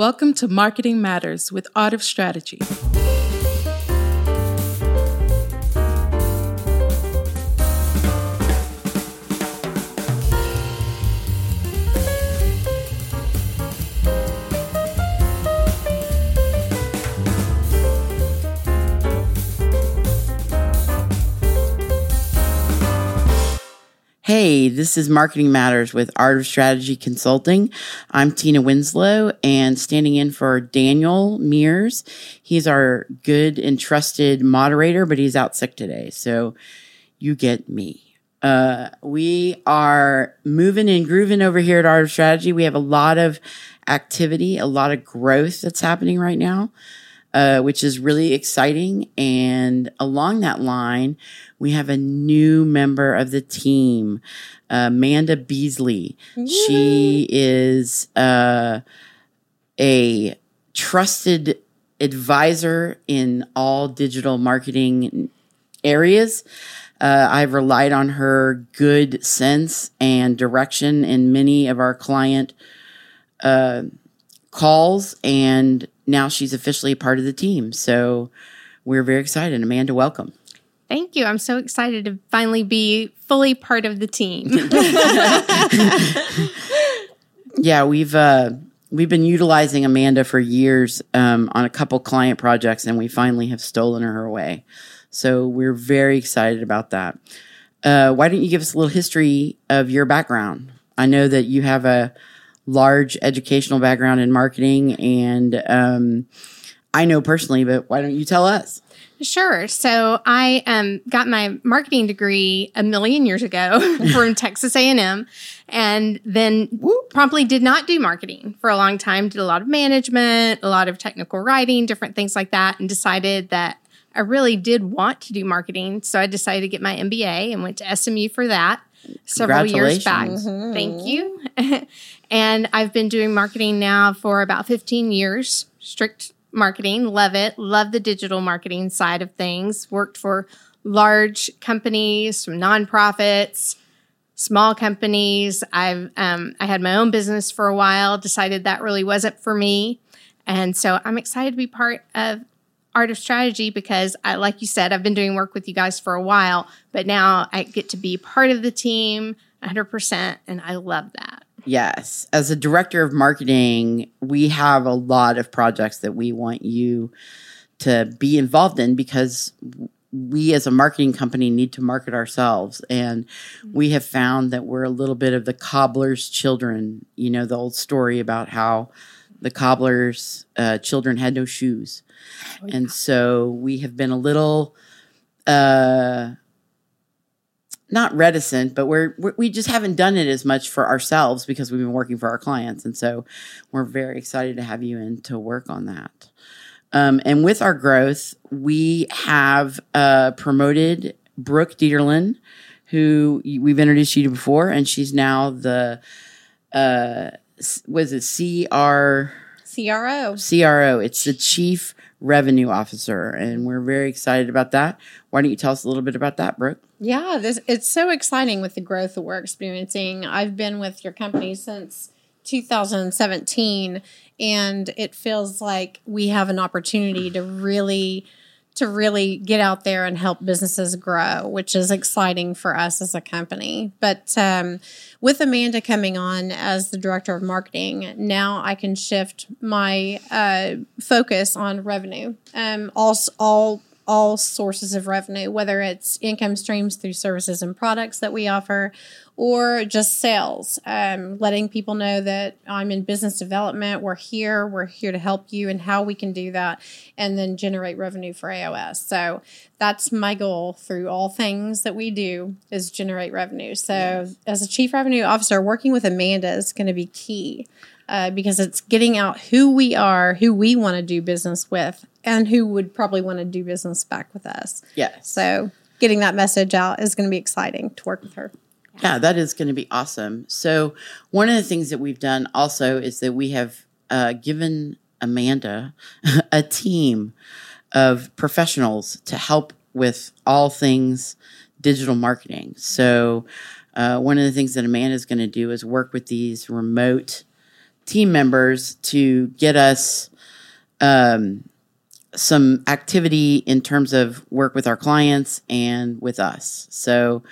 Welcome to Marketing Matters with of Strategy. Hey, this is Marketing Matters with Art of Strategy Consulting. I'm Tina Winslow and standing in for Daniel Mears. He's our good and trusted moderator, but he's out sick today. So you get me. Uh, we are moving and grooving over here at Art of Strategy. We have a lot of activity, a lot of growth that's happening right now. Uh, which is really exciting. And along that line, we have a new member of the team, Amanda Beasley. She is uh, a trusted advisor in all digital marketing areas. Uh, I've relied on her good sense and direction in many of our client uh, calls, and now she's officially part of the team. So we're very excited. Amanda, welcome. Thank you. I'm so excited to finally be fully part of the team. yeah, we've uh, we've been utilizing Amanda for years um, on a couple client projects, and we finally have stolen her away. So we're very excited about that. Uh, why don't you give us a little history of your background? I know that you have a large educational background in marketing, and um, I know personally, but why don't you tell us? Sure. So I um, got my marketing degree a million years ago from Texas A&M, and then promptly did not do marketing for a long time. Did a lot of management, a lot of technical writing, different things like that, and decided that I really did want to do marketing. So I decided to get my MBA and went to SMU for that several years back. Mm-hmm. Thank you. and I've been doing marketing now for about 15 years, strict marketing. Love it. Love the digital marketing side of things. Worked for large companies, some nonprofits, small companies. I've um, I had my own business for a while. Decided that really wasn't for me, and so I'm excited to be part of Art of Strategy because, I, like you said, I've been doing work with you guys for a while, but now I get to be part of the team 100%, and I love that. Yes. As a director of marketing, we have a lot of projects that we want you to be involved in because we as a marketing company need to market ourselves and we have found that we're a little bit of the cobbler's children you know the old story about how the cobbler's uh, children had no shoes oh, yeah. and so we have been a little uh, not reticent, but we're, we're, we just haven't done it as much for ourselves because we've been working for our clients, and so we're very excited to have you in to work on that. Um, and with our growth, we have uh, promoted Brooke Dieterlin, who we've introduced you to before, and she's now the uh, was it CR CRO CRO. It's the chief revenue officer, and we're very excited about that. Why don't you tell us a little bit about that, Brooke? Yeah, this it's so exciting with the growth that we're experiencing. I've been with your company since 2017 and it feels like we have an opportunity to really to really get out there and help businesses grow, which is exciting for us as a company. But um, with Amanda coming on as the director of marketing, now I can shift my uh, focus on revenue. Um, all all all sources of revenue, whether it's income streams through services and products that we offer or just sales, um, letting people know that I'm in business development. We're here. We're here to help you and how we can do that and then generate revenue for AOS. So that's my goal through all things that we do is generate revenue. So yes. as a chief revenue officer, working with Amanda is going to be key. Uh, because it's getting out who we are, who we want to do business with, and who would probably want to do business back with us. Yes. So getting that message out is going to be exciting to work with her. Yeah, that is going to be awesome. So one of the things that we've done also is that we have uh, given Amanda a team of professionals to help with all things digital marketing. So uh, one of the things that Amanda is going to do is work with these remote team members to get us um, some activity in terms of work with our clients and with us. So,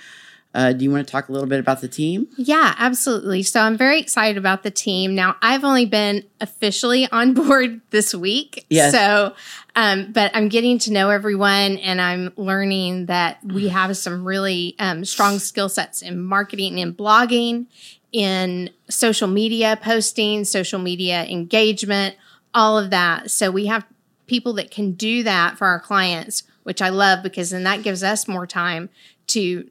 uh, do you want to talk a little bit about the team? Yeah, absolutely. So I'm very excited about the team. Now, I've only been officially on board this week. Yes. So, um, but I'm getting to know everyone and I'm learning that we have some really um, strong skill sets in marketing and blogging, in social media posting, social media engagement, all of that. So we have people that can do that for our clients, which I love because then that gives us more time to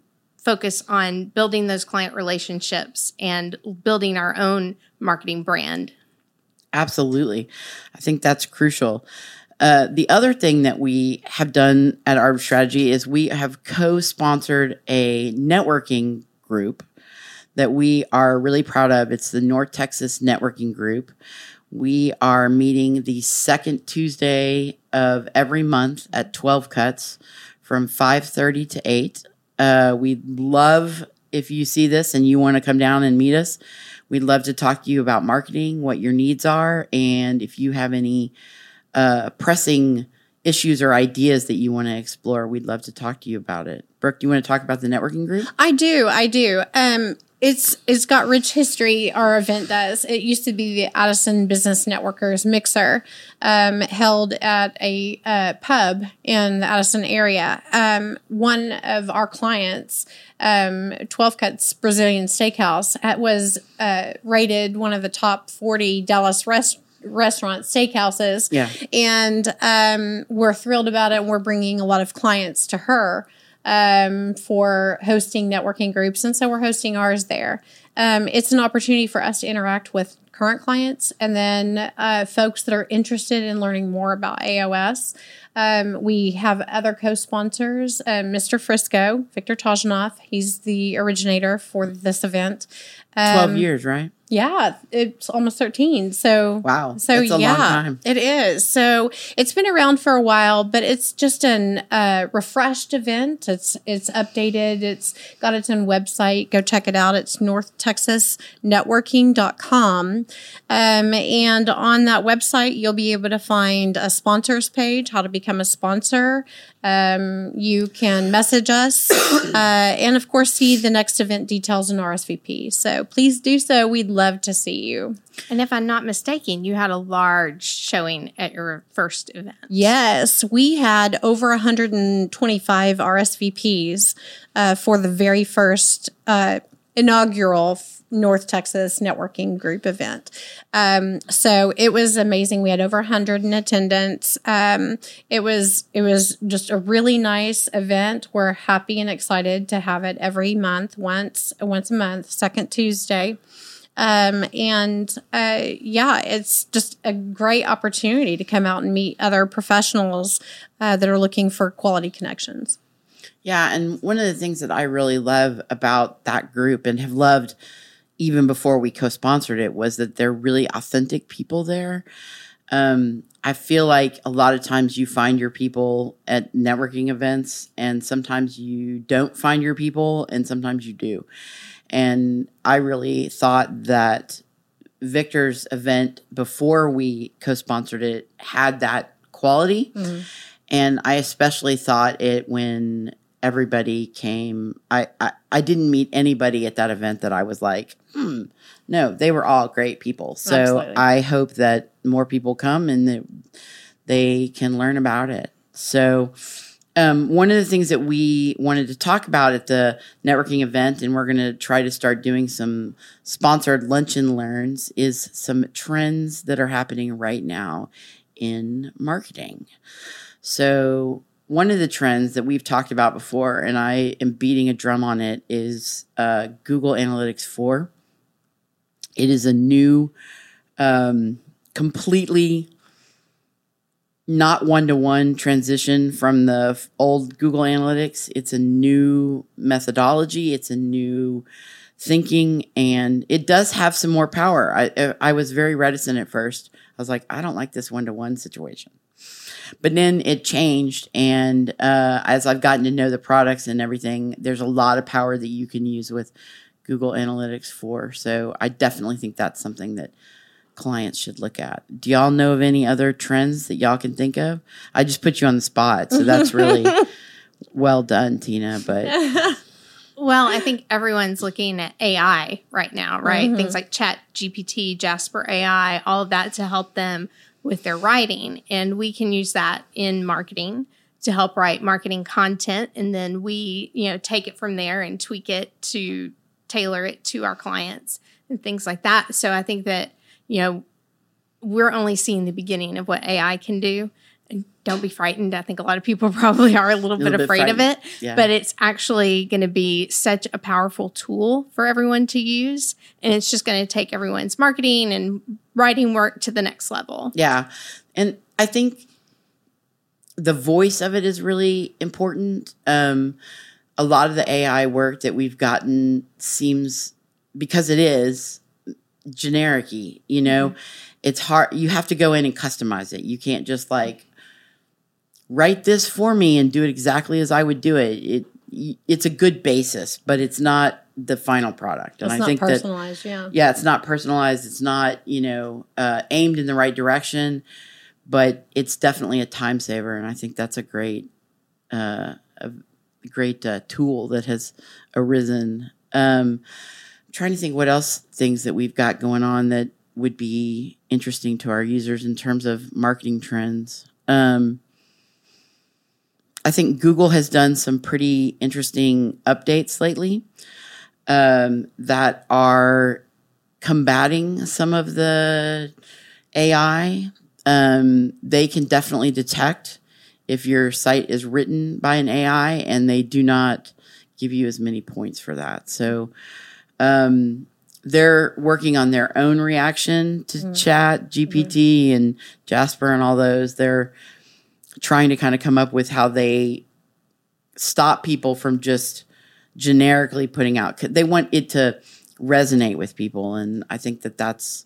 focus on building those client relationships and building our own marketing brand. Absolutely. I think that's crucial. Uh, the other thing that we have done at of Strategy is we have co sponsored a networking group that we are really proud of. It's the North Texas Networking Group. We are meeting the second Tuesday of every month at 12 cuts from 5:30 to 8 uh, we'd love if you see this and you want to come down and meet us. We'd love to talk to you about marketing, what your needs are, and if you have any uh, pressing issues or ideas that you want to explore, we'd love to talk to you about it. Brooke, do you want to talk about the networking group? I do. I do. Um, it's it's got rich history. Our event does. It used to be the Addison Business Networkers Mixer, um, held at a uh, pub in the Addison area. Um, one of our clients, um, Twelve Cuts Brazilian Steakhouse, was uh, rated one of the top forty Dallas rest restaurant steakhouses. Yeah, and um, we're thrilled about it. and We're bringing a lot of clients to her um, for hosting networking groups. And so we're hosting ours there. Um, it's an opportunity for us to interact with current clients and then uh, folks that are interested in learning more about AOS. Um, we have other co sponsors, uh, Mr. Frisco, Victor Tajanoff. He's the originator for this event. 12 um, years, right? Yeah, it's almost 13. So wow. So yeah, it is. So it's been around for a while, but it's just an uh, refreshed event. It's it's updated. It's got its own website. Go check it out. It's northtexasnetworking.com. Um, and on that website, you'll be able to find a sponsors page, how to become a sponsor. Um, you can message us uh, and, of course, see the next event details and RSVP. So please do so. We'd love to see you. And if I'm not mistaken, you had a large showing at your first event. Yes, we had over 125 RSVPs uh, for the very first uh, inaugural North Texas networking group event. Um, so it was amazing. We had over 100 in attendance. Um, it was it was just a really nice event. We're happy and excited to have it every month, once once a month, second Tuesday. Um, and uh, yeah, it's just a great opportunity to come out and meet other professionals uh, that are looking for quality connections. Yeah, and one of the things that I really love about that group and have loved even before we co-sponsored it was that they're really authentic people there. Um, I feel like a lot of times you find your people at networking events, and sometimes you don't find your people, and sometimes you do. And I really thought that Victor's event before we co sponsored it had that quality. Mm-hmm. And I especially thought it when everybody came. I, I, I didn't meet anybody at that event that I was like, hmm. No, they were all great people. So Absolutely. I hope that more people come and that they can learn about it. So um, one of the things that we wanted to talk about at the networking event, and we're going to try to start doing some sponsored lunch and learns, is some trends that are happening right now in marketing. So one of the trends that we've talked about before, and I am beating a drum on it, is uh, Google Analytics 4. It is a new, um, completely not one to one transition from the old Google Analytics. It's a new methodology, it's a new thinking, and it does have some more power. I, I was very reticent at first. I was like, I don't like this one to one situation. But then it changed, and uh, as I've gotten to know the products and everything, there's a lot of power that you can use with Google Analytics 4. So I definitely think that's something that clients should look at. Do y'all know of any other trends that y'all can think of? I just put you on the spot, so that's really well done, Tina. But Well, I think everyone's looking at AI right now, right? Things like Chat GPT, Jasper AI, all of that to help them with their writing. And we can use that in marketing to help write marketing content. And then we, you know, take it from there and tweak it to tailor it to our clients and things like that. So I think that, you know, we're only seeing the beginning of what AI can do. And don't be frightened. I think a lot of people probably are a little, bit bit afraid of it, Yeah. but it's actually going to be such a powerful tool for everyone to use. And it's just going to take everyone's marketing and writing work to the next level. yeah, and I think the voice of it is really important. Um, a lot of the AI work that we've gotten seems because it is generic you know it's hard you have to go in and customize it you can't just like write this for me and do it exactly as i would do it it it's a good basis but it's not the final product. And It's i not think that yeah. yeah it's not personalized. It's not you know uh, aimed in the right direction but it's definitely a time saver. And i think that's a great uh, a great uh, tool that has arisen. Um, I'm trying to think what else things that we've got going on that would be interesting to our users in terms of marketing trends. Um, i think google has done some pretty interesting updates lately um, that are combating some of the AI. Um, they can definitely detect if your site is written by an AI, and they do not give you as many points for that. So um, they're working on their own reaction to Chat, GPT, and Jasper, and all those. They're trying to kind of come up with how they stop people from just generically putting out. They want it to resonate with people, and I think that that's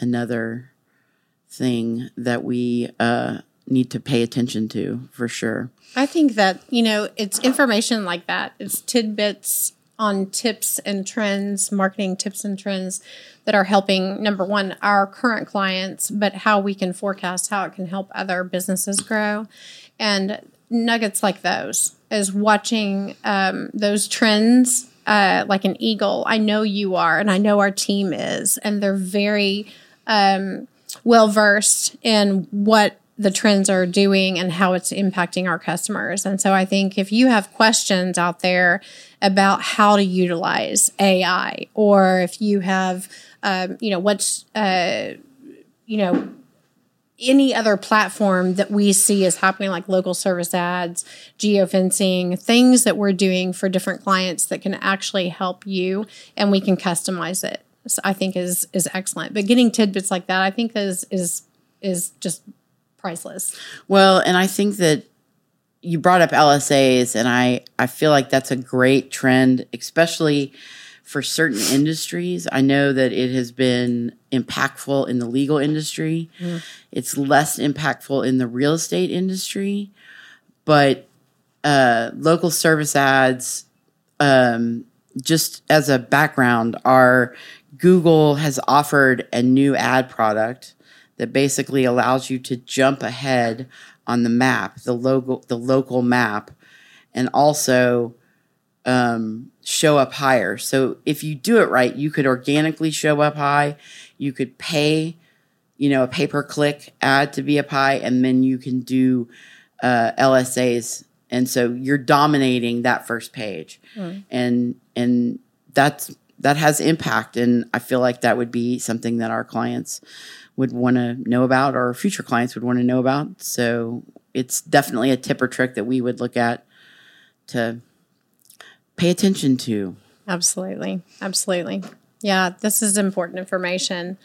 another thing that we uh, need to pay attention to for sure. I think that, you know, it's information like that. It's tidbits on tips and trends, marketing tips and trends that are helping, number one, our current clients, but how we can forecast how it can help other businesses grow. And nuggets like those is watching um, those trends uh, like an eagle. I know you are, and I know our team is, and they're very um, well versed in what the trends are doing and how it's impacting our customers. And so I think if you have questions out there about how to utilize AI, or if you have, um, you know, what's, uh, you know, any other platform that we see is happening, like local service ads, geofencing, things that we're doing for different clients that can actually help you, and we can customize it. So I think is is excellent. But getting tidbits like that, I think is is is just priceless. Well, and I think that you brought up LSAs, and I I feel like that's a great trend, especially for certain industries. I know that it has been impactful in the legal industry. It's less impactful in the real estate industry, but uh, local service ads, um, just as a background, are Google has offered a new ad product that basically allows you to jump ahead on the map, the logo, the local map, and also um, show up higher. So if you do it right, you could organically show up high. You could pay, you know, a pay per click ad to be up high, and then you can do uh, LSAs, and so you're dominating that first page, and and that's that has impact, and I feel like that would be something that our clients would want to know about, or future clients would want to know about. So it's definitely a tip or trick that we would look at to pay attention to. Absolutely. Absolutely. Yeah, this is important information.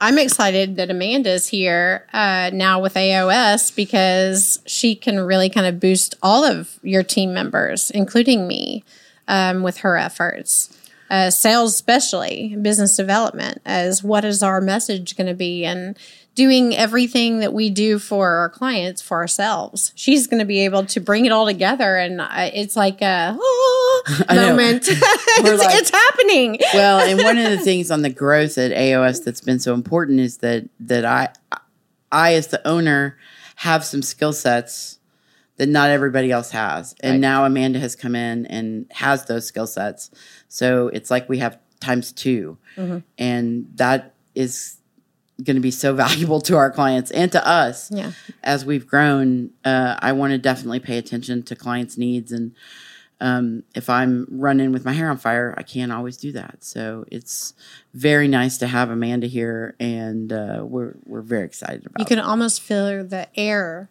I'm excited that Amanda's here uh, now with AOS because she can really kind of boost all of your team members, including me, um, with her efforts. Uh, sales, especially business development, as what is our message going to be, and doing everything that we do for our clients for ourselves. She's going to be able to bring it all together, and uh, it's like, uh, oh. moment. it's, like- it's happening. well, and one of the things on the growth at AOS that's been so important is that that I I as the owner have some skill sets that not everybody else has. And Right. now Amanda has come in and has those skill sets. So it's like we have times 2 Mm-hmm. And that is going to be so valuable to our clients and to us Yeah. as we've grown, uh, I want to definitely pay attention to clients' needs. And um, if I'm running with my hair on fire, I can't always do that. So it's very nice to have Amanda here, and uh, we're we're very excited about. You can almost feel the air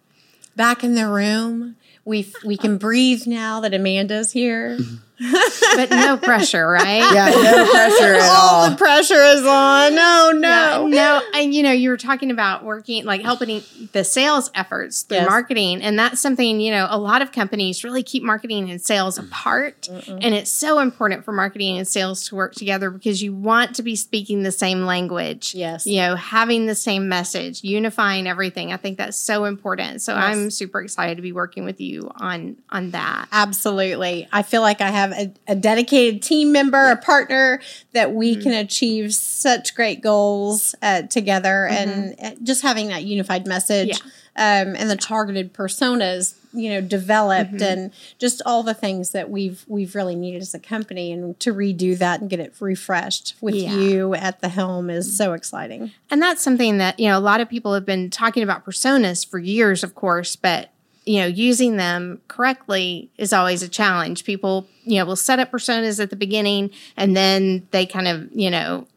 back in the room. We we can breathe now that Amanda's here. but no pressure, right? Yeah, no pressure at All all. the pressure is on. No, no. Yeah, no, and you know, you were talking about working, like helping the sales efforts through Yes. marketing, and that's something you know a lot of companies really keep marketing and sales mm. apart, and it's so important for marketing and sales to work together because you want to be speaking the same language. Yes. you know, having the same message, unifying everything. I think that's so important. So Yes. I'm super excited to be working with you on on that. Absolutely. I feel like I have a, a dedicated team member, a partner that we can achieve such great goals uh, together. And uh, just having that unified message um, and the targeted personas, you know, developed and just all the things that we've we've really needed as a company and to redo that and get it refreshed with Yeah. you at the helm is so exciting. And that's something that, you know, a lot of people have been talking about personas for years, of course, but, you know, using them correctly is always a challenge. People, you know, will set up personas at the beginning and then they kind of, you know,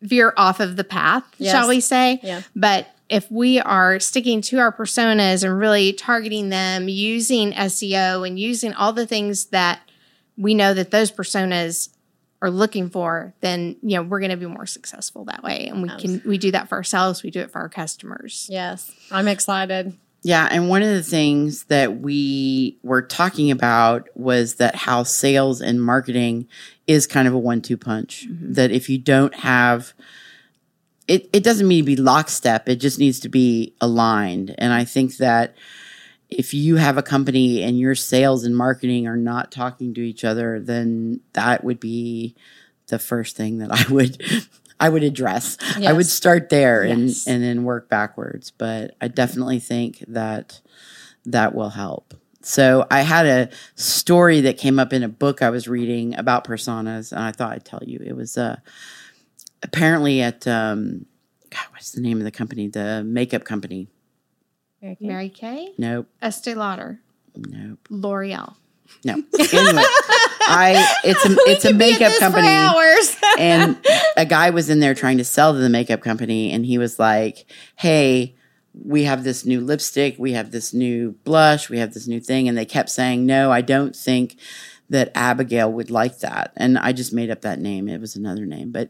veer off of the path, Yes. shall we say. Yeah. But if we are sticking to our personas and really targeting them using SEO and using all the things that we know that those personas are looking for, then you know we're going to be more successful that way, and we can we do that for ourselves. We do it for our customers. Yes. I'm excited. Yeah, and one of the things that we were talking about was that how sales and marketing is kind of a one-two punch. Mm-hmm. That if you don't have it, it doesn't need to be lockstep, it just needs to be aligned. And I think that if you have a company and your sales and marketing are not talking to each other, then that would be the first thing that I would I would address. I would start there Yes. and and then work backwards. But I definitely think that that will help. So I had a story that came up in a book I was reading about personas, and I thought I'd tell you. It was uh, apparently at um, God, what's the name of the company? The makeup company. Mary Kay, Nope, Estee Lauder, nope, L'Oreal. No. Anyway, I it's a it's a makeup company. and a guy was in there trying to sell to the makeup company and he was like hey we have this new lipstick we have this new blush we have this new thing. And they kept saying no i don't think that abigail would like that. And i just made up that name. It was another name. But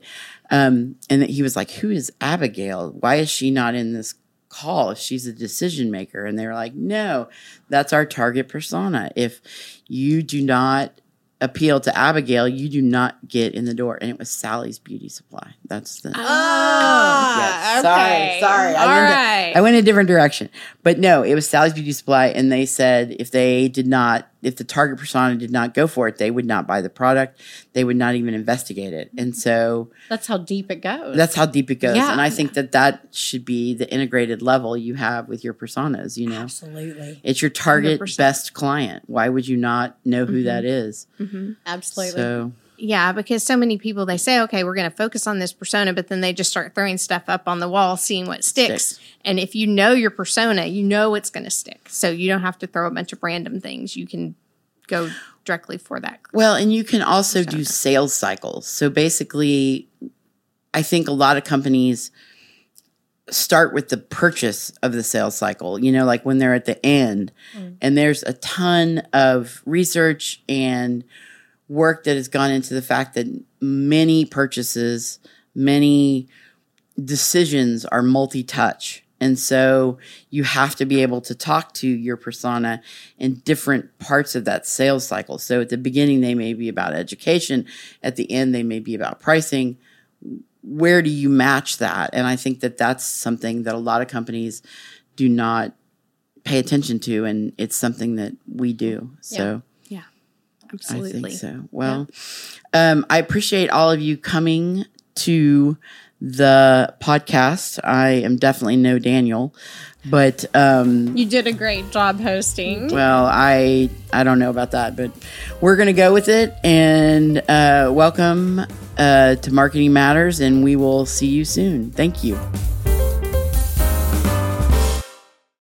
um and he was like who is abigail? Why is she not in this call if she's a decision maker and they were like no that's our target persona if you do not appeal to Abigail, you do not get in the door. And it was Sally's Beauty Supply. That's the. Ah, Yes. okay. Sorry, sorry. I All went, right. I went a different direction. But no, it was Sally's Beauty Supply. And they said if they did not, if the target persona did not go for it, they would not buy the product. They would not even investigate it. And so That's how deep it goes. that's how deep it goes. Yeah. And I think that that should be the integrated level you have with your personas, you know? absolutely, It's your target 100%. best client. Why would you not know who that mm-hmm. is? Mm-hmm. absolutely. So Yeah, because so many people they say, okay, we're going to focus on this persona, but then they just start throwing stuff up on the wall, seeing what sticks. Sticks. And if you know your persona, you know it's going to stick. So you don't have to throw a bunch of random things. You can go directly for that. Well, and you can also do sales cycles. So basically, I think a lot of companies start with the purchase of the sales cycle, you know, like when they're at the end. Mm. And there's a ton of research and work that has gone into the fact that many purchases, many decisions are multi touch. And so you have to be able to talk to your persona in different parts of that sales cycle. So at the beginning, they may be about education, at the end, they may be about pricing. Where do you match that? And I think that that's something that a lot of companies do not pay attention to. And it's something that we do. So. Absolutely. I think so. Well, um, I appreciate all of you coming to the podcast. I am definitely no Daniel, but um, You did a great job hosting. well, I I don't know about that, but we're gonna go with it. And uh, welcome uh, to Marketing Matters, and we will see you soon. Thank you.